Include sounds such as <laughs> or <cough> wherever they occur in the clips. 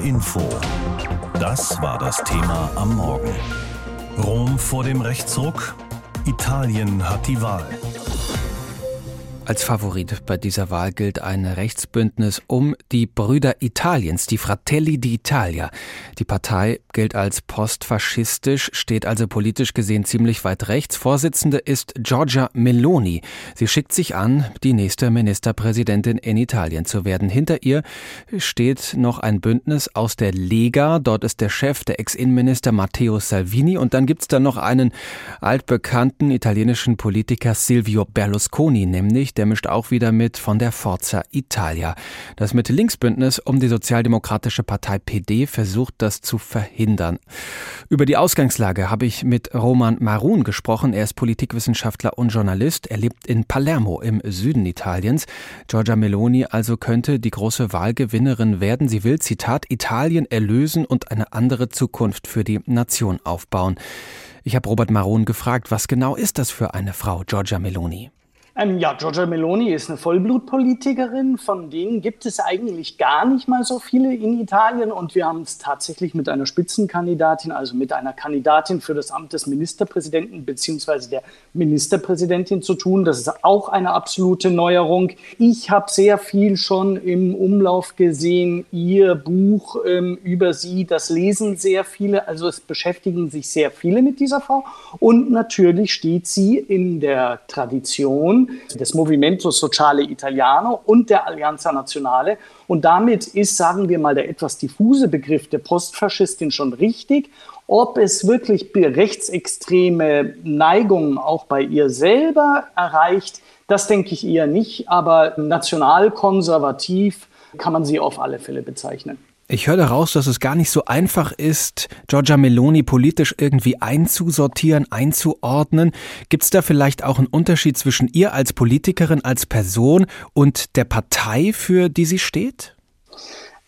Info. Das war das Thema am Morgen. Rom vor dem Rechtsruck? Italien hat die Wahl. Als Favorit bei dieser Wahl gilt ein Rechtsbündnis um die Brüder Italiens, die Fratelli d'Italia. Die Partei gilt als postfaschistisch, steht also politisch gesehen ziemlich weit rechts. Vorsitzende ist Giorgia Meloni. Sie schickt sich an, die nächste Ministerpräsidentin in Italien zu werden. Hinter ihr steht noch ein Bündnis aus der Lega. Dort ist der Chef, der Ex-Innenminister Matteo Salvini. Und dann gibt's da noch einen altbekannten italienischen Politiker Silvio Berlusconi, nämlich der mischt auch wieder mit von der Forza Italia. Das Mitte-Links-Bündnis um die sozialdemokratische Partei PD versucht das zu verhindern. Über die Ausgangslage habe ich mit Roman Marun gesprochen. Er ist Politikwissenschaftler und Journalist. Er lebt in Palermo im Süden Italiens. Giorgia Meloni also könnte die große Wahlgewinnerin werden. Sie will, Zitat, Italien erlösen und eine andere Zukunft für die Nation aufbauen. Ich habe Robert Maron gefragt, was genau ist das für eine Frau, Giorgia Meloni? Ähm, ja, Giorgia Meloni ist eine Vollblutpolitikerin, von denen gibt es eigentlich gar nicht mal so viele in Italien und wir haben es tatsächlich mit einer Spitzenkandidatin, also mit einer Kandidatin für das Amt des Ministerpräsidenten bzw. der Ministerpräsidentin zu tun. Das ist auch eine absolute Neuerung. Ich habe sehr viel schon im Umlauf gesehen, ihr Buch ähm, über sie, das lesen sehr viele, also es beschäftigen sich sehr viele mit dieser Frau und natürlich steht sie in der Tradition, des Movimento Sociale Italiano und der Allianza Nazionale. Und damit ist, sagen wir mal, der etwas diffuse Begriff der Postfaschistin schon richtig. Ob es wirklich rechtsextreme Neigungen auch bei ihr selber erreicht, das denke ich eher nicht. Aber nationalkonservativ kann man sie auf alle Fälle bezeichnen. Ich höre daraus, dass es gar nicht so einfach ist, Giorgia Meloni politisch irgendwie einzusortieren, einzuordnen. Gibt es da vielleicht auch einen Unterschied zwischen ihr als Politikerin, als Person und der Partei, für die sie steht?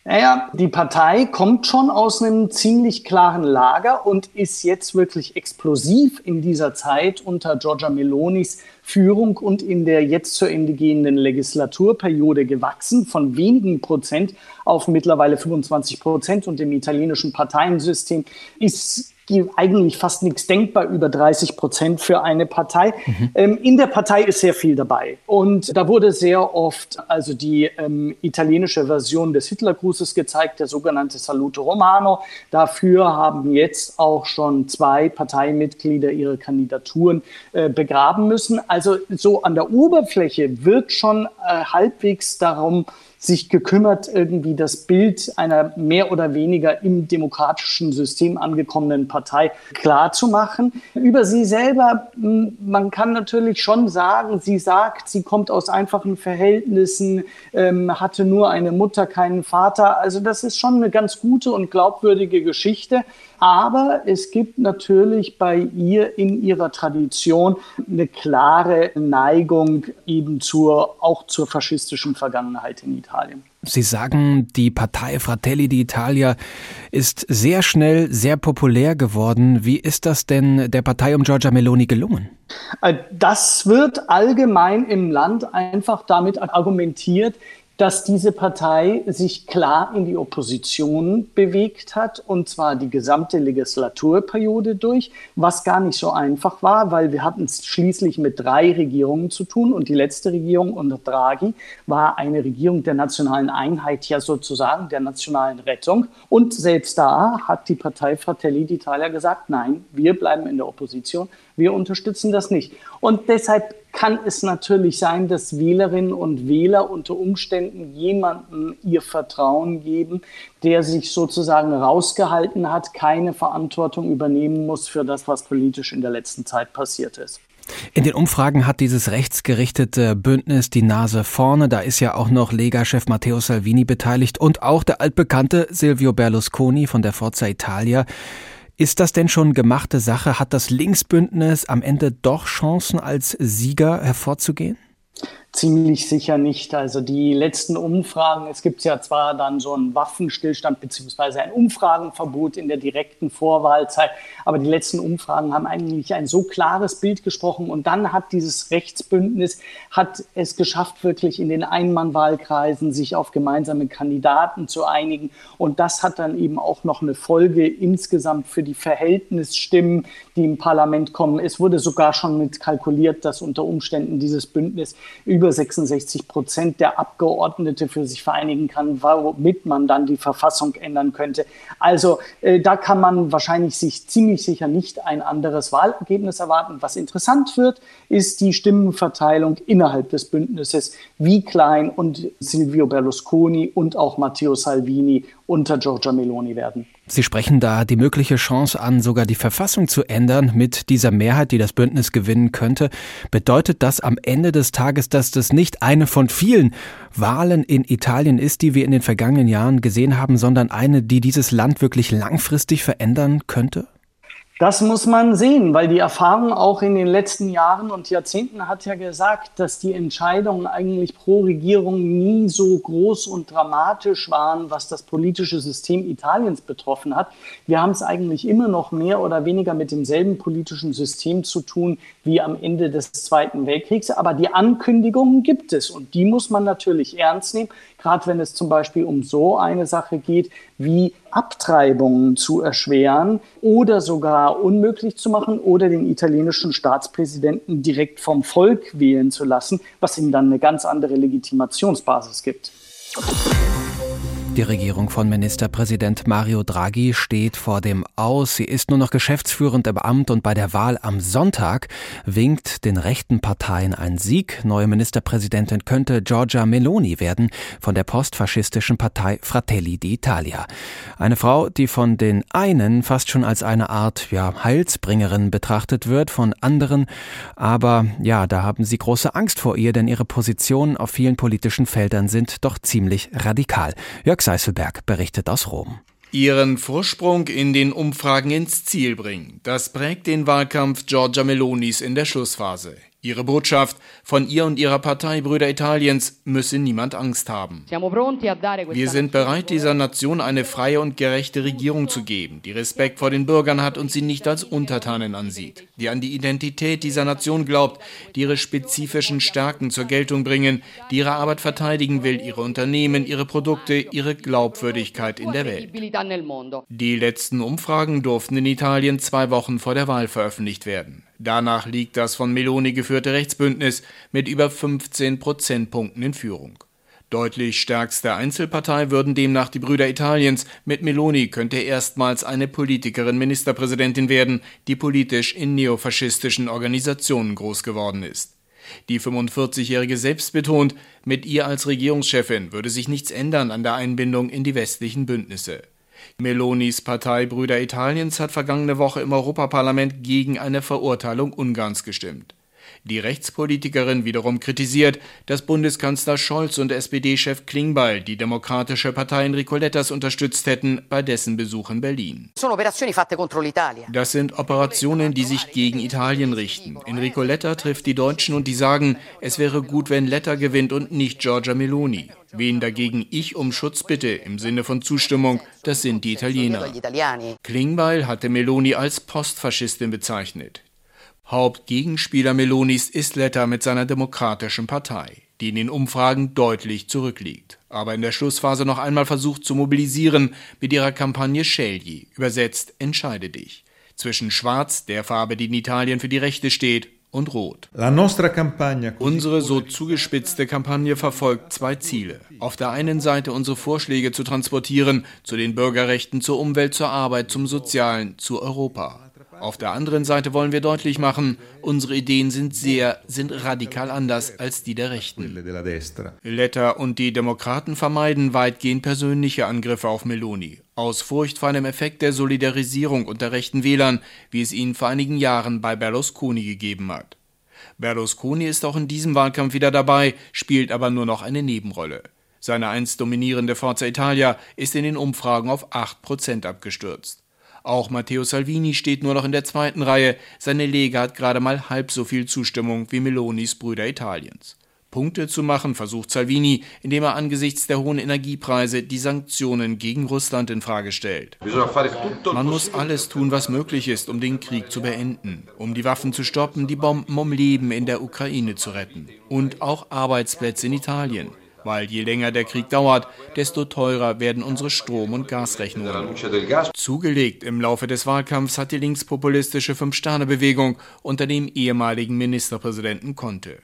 Naja, die Partei kommt schon aus einem ziemlich klaren Lager und ist jetzt wirklich explosiv in dieser Zeit unter Giorgia Melonis Führung und in der jetzt zu Ende gehenden Legislaturperiode gewachsen, von wenigen Prozent auf mittlerweile 25 Prozent. Und im italienischen Parteiensystem ist eigentlich fast nichts denkbar, über 30 Prozent für eine Partei. Mhm. Ähm, in der Partei ist sehr viel dabei. Und da wurde sehr oft also die ähm, italienische Version des Hitlergrußes gezeigt, der sogenannte Salute Romano. Dafür haben jetzt auch schon zwei Parteimitglieder ihre Kandidaturen äh, begraben müssen. Also so an der Oberfläche wird schon äh, halbwegs darum sich gekümmert, irgendwie das Bild einer mehr oder weniger im demokratischen System angekommenen Partei klar zu machen. Über sie selber, man kann natürlich schon sagen, sie sagt, sie kommt aus einfachen Verhältnissen, ähm, hatte nur eine Mutter, keinen Vater. Also das ist schon eine ganz gute und glaubwürdige Geschichte. Aber es gibt natürlich bei ihr in ihrer Tradition eine klare Neigung eben zur, auch zur faschistischen Vergangenheit in Italien. Sie sagen, die Partei Fratelli d'Italia ist sehr schnell sehr populär geworden. Wie ist das denn der Partei um Giorgia Meloni gelungen? Äh, das wird allgemein im Land einfach damit argumentiert, dass diese Partei sich klar in die Opposition bewegt hat, und zwar die gesamte Legislaturperiode durch, was gar nicht so einfach war, weil wir hatten es schließlich mit drei Regierungen zu tun und die letzte Regierung unter Draghi war eine Regierung der nationalen Einheit, ja sozusagen der nationalen Rettung. Und selbst da hat die Partei Fratelli d'Italia gesagt, nein, wir bleiben in der Opposition, wir unterstützen das nicht. Und deshalb kann es natürlich sein, dass Wählerinnen und Wähler unter Umständen jemanden ihr Vertrauen geben, der sich sozusagen rausgehalten hat, keine Verantwortung übernehmen muss für das, was politisch in der letzten Zeit passiert ist. In den Umfragen hat dieses rechtsgerichtete Bündnis die Nase vorne. Da ist ja auch noch Lega-Chef Matteo Salvini beteiligt und auch der altbekannte Silvio Berlusconi von der Forza Italia. Ist das denn schon gemachte Sache? Hat das Linksbündnis am Ende doch Chancen, als Sieger hervorzugehen? Ziemlich sicher nicht. Also die letzten Umfragen, es gibt ja zwar dann so einen Waffenstillstand beziehungsweise ein Umfragenverbot in der direkten Vorwahlzeit, aber die letzten Umfragen haben eigentlich ein so klares Bild gesprochen und dann hat dieses Rechtsbündnis hat es geschafft, wirklich in den Einmannwahlkreisen sich auf gemeinsame Kandidaten zu einigen und das hat dann eben auch noch eine Folge insgesamt für die Verhältnisstimmen, die im Parlament kommen. Es wurde sogar schon mit kalkuliert, dass unter Umständen dieses Bündnis über 66 Prozent der Abgeordnete für sich vereinigen kann, womit man dann die Verfassung ändern könnte. Also äh, da kann man wahrscheinlich sich ziemlich sicher nicht ein anderes Wahlergebnis erwarten. Was interessant wird, ist die Stimmenverteilung innerhalb des Bündnisses, wie klein und Silvio Berlusconi und auch Matteo Salvini unter Giorgia Meloni werden. Sie sprechen da die mögliche Chance an, sogar die Verfassung zu ändern mit dieser Mehrheit, die das Bündnis gewinnen könnte. Bedeutet das am Ende des Tages, dass das nicht eine von vielen Wahlen in Italien ist, die wir in den vergangenen Jahren gesehen haben, sondern eine, die dieses Land wirklich langfristig verändern könnte? Das muss man sehen, weil die Erfahrung auch in den letzten Jahren und Jahrzehnten hat ja gesagt, dass die Entscheidungen eigentlich pro Regierung nie so groß und dramatisch waren, was das politische System Italiens betroffen hat. Wir haben es eigentlich immer noch mehr oder weniger mit demselben politischen System zu tun wie am Ende des Zweiten Weltkriegs. Aber die Ankündigungen gibt es und die muss man natürlich ernst nehmen gerade wenn es zum Beispiel um so eine Sache geht, wie Abtreibungen zu erschweren oder sogar unmöglich zu machen oder den italienischen Staatspräsidenten direkt vom Volk wählen zu lassen, was ihm dann eine ganz andere Legitimationsbasis gibt. Die Regierung von Ministerpräsident Mario Draghi steht vor dem Aus. Sie ist nur noch geschäftsführend im Amt und bei der Wahl am Sonntag winkt den rechten Parteien ein Sieg. Neue Ministerpräsidentin könnte Giorgia Meloni werden von der postfaschistischen Partei Fratelli d'Italia. Eine Frau, die von den einen fast schon als eine Art ja, Heilsbringerin betrachtet wird, von anderen aber ja, da haben sie große Angst vor ihr, denn ihre Positionen auf vielen politischen Feldern sind doch ziemlich radikal. Jörg Jörg Seißelberg berichtet aus Rom. Ihren Vorsprung in den Umfragen ins Ziel bringen, das prägt den Wahlkampf Giorgia Melonis in der Schlussphase. Ihre Botschaft von ihr und ihrer Partei Brüder Italiens müsse niemand Angst haben. Wir sind bereit, dieser Nation eine freie und gerechte Regierung zu geben, die Respekt vor den Bürgern hat und sie nicht als Untertanen ansieht, die an die Identität dieser Nation glaubt, die ihre spezifischen Stärken zur Geltung bringen, die ihre Arbeit verteidigen will, ihre Unternehmen, ihre Produkte, ihre Glaubwürdigkeit in der Welt. Die letzten Umfragen durften in Italien zwei Wochen vor der Wahl veröffentlicht werden. Danach liegt das von Meloni geführte Rechtsbündnis mit über 15 Prozentpunkten in Führung. Deutlich stärkste Einzelpartei würden demnach die Brüder Italiens. Mit Meloni könnte erstmals eine Politikerin Ministerpräsidentin werden, die politisch in neofaschistischen Organisationen groß geworden ist. Die 45-Jährige selbst betont, mit ihr als Regierungschefin würde sich nichts ändern an der Einbindung in die westlichen Bündnisse. Melonis Partei Brüder Italiens hat vergangene Woche im Europaparlament gegen eine Verurteilung Ungarns gestimmt. Die Rechtspolitikerin wiederum kritisiert, dass Bundeskanzler Scholz und SPD-Chef Klingbeil die Demokratische Partei Enrico Lettas unterstützt hätten bei dessen Besuch in Berlin. Das sind Operationen, die sich gegen Italien richten. Enrico Letta trifft die Deutschen und die sagen, es wäre gut, wenn Letta gewinnt und nicht Giorgia Meloni. Wen dagegen ich um Schutz bitte im Sinne von Zustimmung, das sind die Italiener. Klingbeil hatte Meloni als Postfaschistin bezeichnet. Hauptgegenspieler Melonis ist Letta mit seiner Demokratischen Partei, die in den Umfragen deutlich zurückliegt, aber in der Schlussphase noch einmal versucht zu mobilisieren mit ihrer Kampagne Scegli, übersetzt Entscheide dich, zwischen Schwarz, der Farbe, die in Italien für die Rechte steht, und Rot. Unsere so zugespitzte Kampagne verfolgt zwei Ziele. Auf der einen Seite unsere Vorschläge zu transportieren zu den Bürgerrechten, zur Umwelt, zur Arbeit, zum Sozialen, zu Europa. Auf der anderen Seite wollen wir deutlich machen, unsere Ideen sind sehr, sind radikal anders als die der Rechten. Letta und die Demokraten vermeiden weitgehend persönliche Angriffe auf Meloni, aus Furcht vor einem Effekt der Solidarisierung unter rechten Wählern, wie es ihn vor einigen Jahren bei Berlusconi gegeben hat. Berlusconi ist auch in diesem Wahlkampf wieder dabei, spielt aber nur noch eine Nebenrolle. Seine einst dominierende Forza Italia ist in den Umfragen auf 8% abgestürzt. Auch Matteo Salvini steht nur noch in der zweiten Reihe. Seine Lega hat gerade mal halb so viel Zustimmung wie Melonis Brüder Italiens. Punkte zu machen, versucht Salvini, indem er angesichts der hohen Energiepreise die Sanktionen gegen Russland in Frage stellt. Man muss alles tun, was möglich ist, um den Krieg zu beenden, um die Waffen zu stoppen, die Bomben um Leben in der Ukraine zu retten und auch Arbeitsplätze in Italien. Weil je länger der Krieg dauert, desto teurer werden unsere Strom- und Gasrechnungen. Zugelegt im Laufe des Wahlkampfs hat die linkspopulistische Fünf-Sterne-Bewegung unter dem ehemaligen Ministerpräsidenten Conte.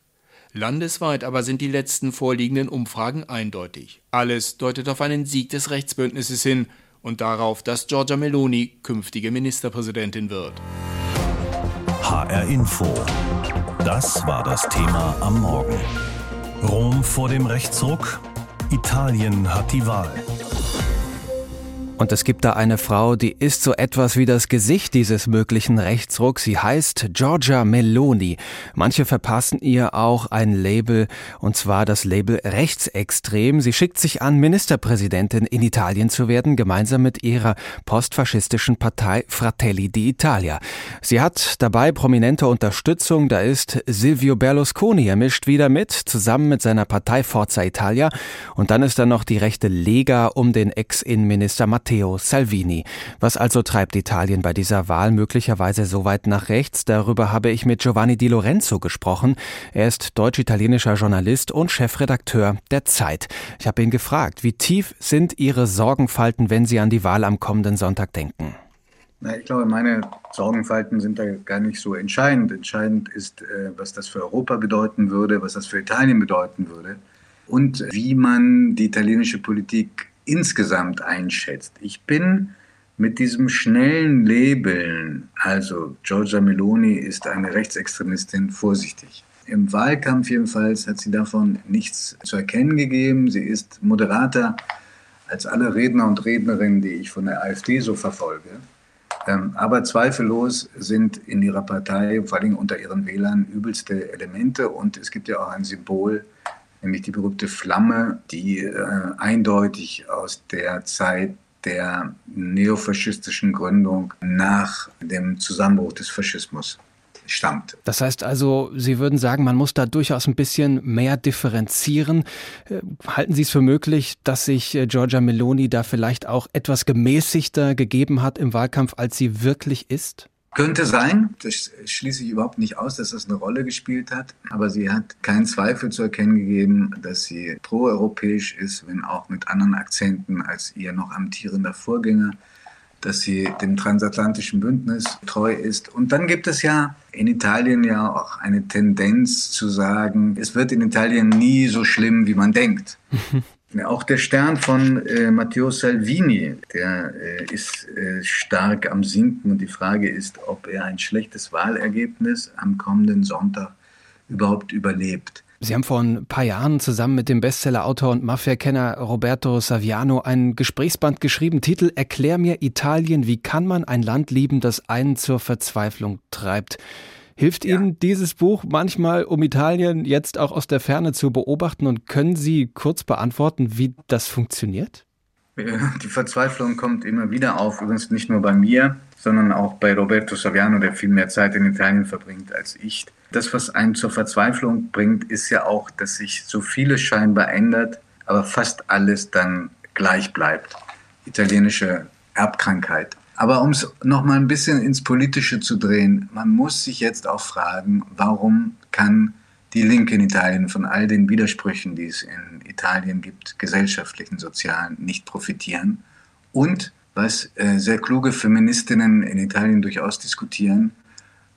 Landesweit aber sind die letzten vorliegenden Umfragen eindeutig. Alles deutet auf einen Sieg des Rechtsbündnisses hin und darauf, dass Giorgia Meloni künftige Ministerpräsidentin wird. HR Info. Das war das Thema am Morgen. Rom vor dem Rechtsruck? Italien hat die Wahl. Und es gibt da eine Frau, die ist so etwas wie das Gesicht dieses möglichen Rechtsrucks. Sie heißt Giorgia Meloni. Manche verpassen ihr auch ein Label, und zwar das Label Rechtsextrem. Sie schickt sich an, Ministerpräsidentin in Italien zu werden, gemeinsam mit ihrer postfaschistischen Partei Fratelli d'Italia. Sie hat dabei prominente Unterstützung. Da ist Silvio Berlusconi. Er mischt wieder mit, zusammen mit seiner Partei Forza Italia. Und dann ist da noch die rechte Lega um den Ex-Innenminister Matteo Salvini. Was also treibt Italien bei dieser Wahl möglicherweise so weit nach rechts? Darüber habe ich mit Giovanni Di Lorenzo gesprochen. Er ist deutsch-italienischer Journalist und Chefredakteur der Zeit. Ich habe ihn gefragt, wie tief sind Ihre Sorgenfalten, wenn Sie an die Wahl am kommenden Sonntag denken? Na, ich glaube, meine Sorgenfalten sind da gar nicht so entscheidend. Entscheidend ist, äh, was das für Europa bedeuten würde, was das für Italien bedeuten würde und wie man die italienische Politik insgesamt einschätzt. Ich bin mit diesem schnellen Labeln, also Giorgia Meloni ist eine Rechtsextremistin, vorsichtig. Im Wahlkampf jedenfalls hat sie davon nichts zu erkennen gegeben. Sie ist moderater als alle Redner und Rednerinnen, die ich von der AfD so verfolge. Ähm, aber zweifellos sind in ihrer Partei, vor allem unter ihren Wählern, übelste Elemente. Und es gibt ja auch ein Symbol, nämlich die berühmte Flamme, die äh, eindeutig aus der Zeit der neofaschistischen Gründung nach dem Zusammenbruch des Faschismus stammt. Das heißt also, Sie würden sagen, man muss da durchaus ein bisschen mehr differenzieren. Äh, halten Sie es für möglich, dass sich äh, Giorgia Meloni da vielleicht auch etwas gemäßigter gegeben hat im Wahlkampf, als sie wirklich ist? Könnte sein, das schließe ich überhaupt nicht aus, dass das eine Rolle gespielt hat, aber sie hat keinen Zweifel zu erkennen gegeben, dass sie proeuropäisch ist, wenn auch mit anderen Akzenten als ihr noch amtierender Vorgänger, dass sie dem transatlantischen Bündnis treu ist. Und dann gibt es ja in Italien ja auch eine Tendenz zu sagen, es wird in Italien nie so schlimm, wie man denkt. <laughs> Auch der Stern von äh, Matteo Salvini, der äh, ist äh, stark am Sinken und die Frage ist, ob er ein schlechtes Wahlergebnis am kommenden Sonntag überhaupt überlebt. Sie haben vor ein paar Jahren zusammen mit dem Bestsellerautor und Mafia-Kenner Roberto Saviano ein Gesprächsband geschrieben, Titel Erklär mir Italien, wie kann man ein Land lieben, das einen zur Verzweiflung treibt. Hilft ja. Ihnen dieses Buch manchmal, um Italien jetzt auch aus der Ferne zu beobachten und können Sie kurz beantworten, wie das funktioniert? Die Verzweiflung kommt immer wieder auf, übrigens nicht nur bei mir, sondern auch bei Roberto Saviano, der viel mehr Zeit in Italien verbringt als ich. Das, was einen zur Verzweiflung bringt, ist ja auch, dass sich so vieles scheinbar ändert, aber fast alles dann gleich bleibt. Italienische Erbkrankheit. Aber um es nochmal ein bisschen ins Politische zu drehen, man muss sich jetzt auch fragen, warum kann die Linke in Italien von all den Widersprüchen, die es in Italien gibt, gesellschaftlichen, sozialen, nicht profitieren? Und was äh, sehr kluge Feministinnen in Italien durchaus diskutieren,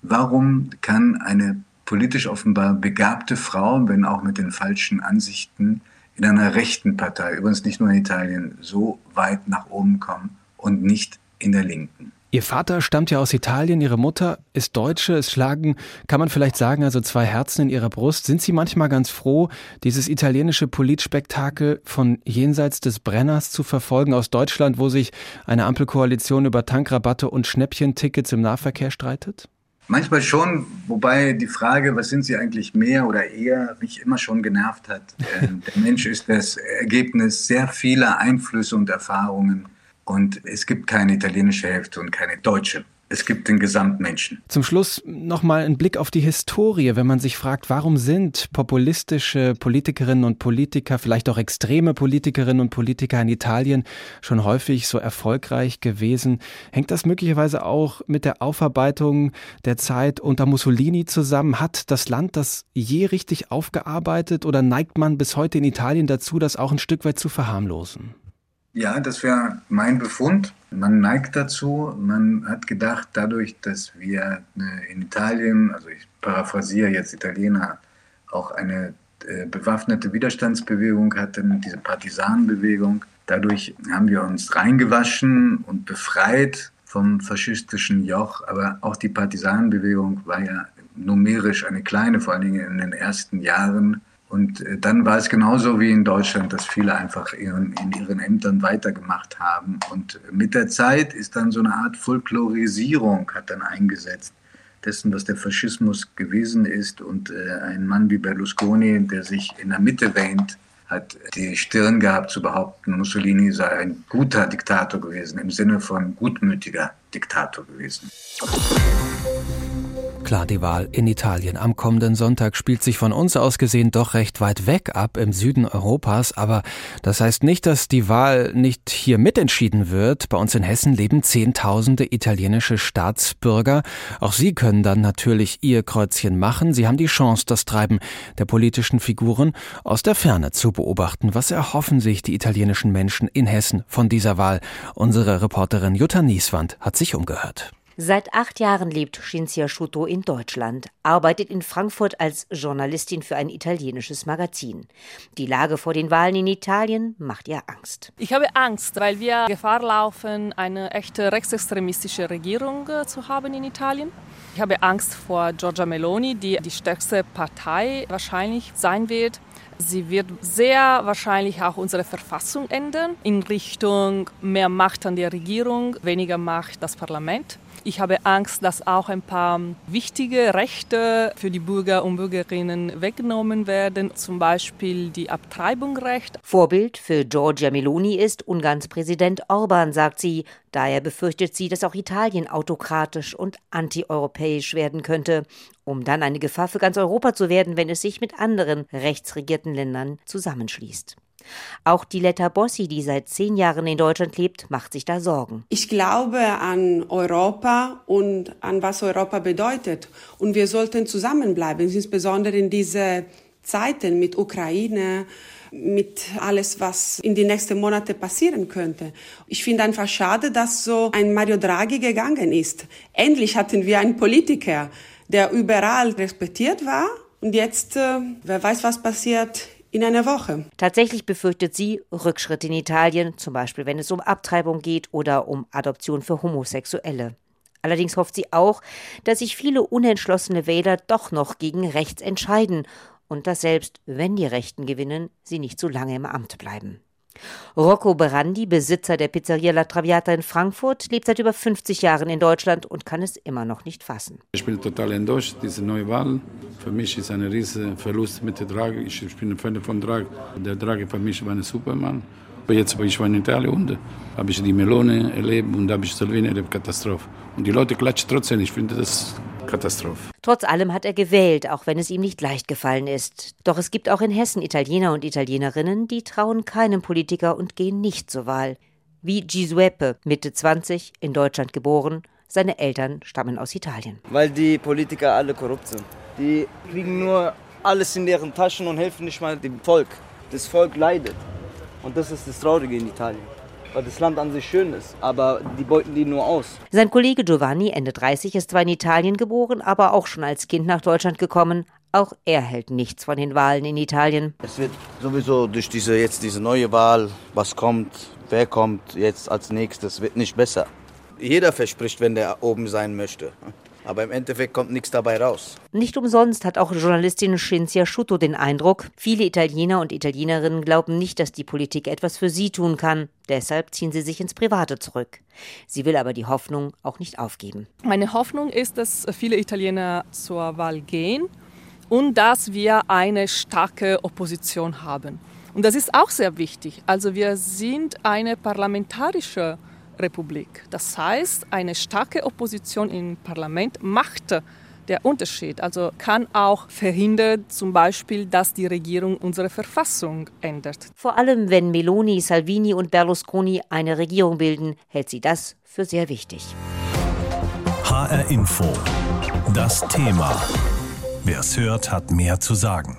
warum kann eine politisch offenbar begabte Frau, wenn auch mit den falschen Ansichten, in einer rechten Partei, übrigens nicht nur in Italien, so weit nach oben kommen und nicht in der Linken. Ihr Vater stammt ja aus Italien, Ihre Mutter ist Deutsche. Es schlagen, kann man vielleicht sagen, also zwei Herzen in Ihrer Brust. Sind Sie manchmal ganz froh, dieses italienische Politspektakel von jenseits des Brenners zu verfolgen aus Deutschland, wo sich eine Ampelkoalition über Tankrabatte und Schnäppchentickets im Nahverkehr streitet? Manchmal schon, wobei die Frage, was sind sie eigentlich mehr oder eher, mich immer schon genervt hat. <laughs> Äh, der Mensch ist das Ergebnis sehr vieler Einflüsse und Erfahrungen und es gibt keine italienische Hälfte und keine deutsche. es gibt den Gesamtmenschen. Zum Schluss nochmal ein Blick auf die Historie, wenn man sich fragt, warum sind populistische Politikerinnen und Politiker, vielleicht auch extreme Politikerinnen und Politiker in Italien schon häufig so erfolgreich gewesen? Hängt das möglicherweise auch mit der Aufarbeitung der Zeit unter Mussolini zusammen? Hat das Land das je richtig aufgearbeitet oder neigt man bis heute in Italien dazu, das auch ein Stück weit zu verharmlosen? Ja, das wäre mein Befund. Man neigt dazu. Man hat gedacht, dadurch, dass wir äh, in Italien, also ich paraphrasiere jetzt Italiener, auch eine äh, bewaffnete Widerstandsbewegung hatten, diese Partisanenbewegung. Dadurch haben wir uns reingewaschen und befreit vom faschistischen Joch. Aber auch die Partisanenbewegung war ja numerisch eine kleine, vor allen Dingen in den ersten Jahren. Und äh, dann war es genauso wie in Deutschland, dass viele einfach ihren, in ihren Ämtern weitergemacht haben. Und mit der Zeit ist dann so eine Art Folklorisierung hat dann eingesetzt dessen, was der Faschismus gewesen ist. Und äh, ein Mann wie Berlusconi, der sich in der Mitte wähnt, hat die Stirn gehabt zu behaupten, Mussolini sei ein guter Diktator gewesen, im Sinne von gutmütiger Diktator gewesen. Klar, die Wahl in Italien am kommenden Sonntag spielt sich von uns aus gesehen doch recht weit weg ab im Süden Europas, aber das heißt nicht, dass die Wahl nicht hier mitentschieden wird. Bei uns in Hessen leben Zehntausende italienische Staatsbürger. Auch sie können dann natürlich ihr Kreuzchen machen. Sie haben die Chance, das Treiben der politischen Figuren aus der Ferne zu beobachten. Was erhoffen sich die italienischen Menschen in Hessen von dieser Wahl? Unsere Reporterin Jutta Nieswand hat sich umgehört. Seit acht Jahren lebt Cinzia Schuto in Deutschland, arbeitet in Frankfurt als Journalistin für ein italienisches Magazin. Die Lage vor den Wahlen in Italien macht ihr Angst. Ich habe Angst, weil wir Gefahr laufen, eine echte rechtsextremistische Regierung äh, zu haben in Italien. Ich habe Angst vor Giorgia Meloni, die die stärkste Partei wahrscheinlich sein wird. Sie wird sehr wahrscheinlich auch unsere Verfassung ändern in Richtung mehr Macht an der Regierung, weniger Macht das Parlament. Ich habe Angst, dass auch ein paar wichtige Rechte für die Bürger und Bürgerinnen weggenommen werden, zum Beispiel die Abtreibungsrecht. Vorbild für Giorgia Meloni ist Ungarns Präsident Orban, sagt sie. Daher befürchtet sie, dass auch Italien autokratisch und antieuropäisch werden könnte, um dann eine Gefahr für ganz Europa zu werden, wenn es sich mit anderen rechtsregierten Ländern zusammenschließt. Auch Diletta Bossi, die seit zehn Jahren in Deutschland lebt, macht sich da Sorgen. Ich glaube an Europa und an was Europa bedeutet. Und wir sollten zusammenbleiben, insbesondere in diese Zeiten mit Ukraine, mit alles, was in den nächsten Monaten passieren könnte. Ich finde einfach schade, dass so ein Mario Draghi gegangen ist. Endlich hatten wir einen Politiker, der überall respektiert war. Und jetzt, äh, wer weiß, was passiert in einer Woche. Tatsächlich befürchtet sie Rückschritt in Italien, zum Beispiel wenn es um Abtreibung geht oder um Adoption für Homosexuelle. Allerdings hofft sie auch, dass sich viele unentschlossene Wähler doch noch gegen rechts entscheiden und dass selbst wenn die Rechten gewinnen, sie nicht so lange im Amt bleiben. Rocco Berandi, Besitzer der Pizzeria La Traviata in Frankfurt, lebt seit über 50 Jahren in Deutschland und kann es immer noch nicht fassen. Ich bin total enttäuscht, diese neue Wahl. Für mich ist ein riesiger Verlust mit der Draghi. Ich bin ein Fan von Draghi. Der Draghi für mich war ein Supermann. Aber jetzt, ich war in Italien und habe ich die Melone erlebt und habe ich Salvini erlebt, Katastrophe. Und die Leute klatschen trotzdem. Ich finde das Katastrophe. Trotz allem hat er gewählt, auch wenn es ihm nicht leicht gefallen ist. Doch es gibt auch in Hessen Italiener und Italienerinnen, die trauen keinem Politiker und gehen nicht zur Wahl. Wie Gisueppe, Mitte 20, in Deutschland geboren. Seine Eltern stammen aus Italien. Weil die Politiker alle korrupt sind. Die kriegen nur alles in deren Taschen und helfen nicht mal dem Volk. Das Volk leidet. Und das ist das Traurige in Italien weil das Land an sich schön ist, aber die beuten die nur aus. Sein Kollege Giovanni, Ende 30, ist zwar in Italien geboren, aber auch schon als Kind nach Deutschland gekommen. Auch er hält nichts von den Wahlen in Italien. Es wird sowieso durch diese jetzt diese neue Wahl, was kommt, wer kommt jetzt als nächstes, wird nicht besser. Jeder verspricht, wenn der oben sein möchte. Aber im Endeffekt kommt nichts dabei raus. Nicht umsonst hat auch Journalistin Cinzia Schuto den Eindruck, viele Italiener und Italienerinnen glauben nicht, dass die Politik etwas für sie tun kann. Deshalb ziehen sie sich ins Private zurück. Sie will aber die Hoffnung auch nicht aufgeben. Meine Hoffnung ist, dass viele Italiener zur Wahl gehen und dass wir eine starke Opposition haben. Und das ist auch sehr wichtig. Also wir sind eine parlamentarische Republik. Das heißt, eine starke Opposition im Parlament machte der Unterschied. Also kann auch verhindern, zum Beispiel, dass die Regierung unsere Verfassung ändert. Vor allem, wenn Meloni, Salvini und Berlusconi eine Regierung bilden, hält sie das für sehr wichtig. HR Info. Das Thema. Wer es hört, hat mehr zu sagen.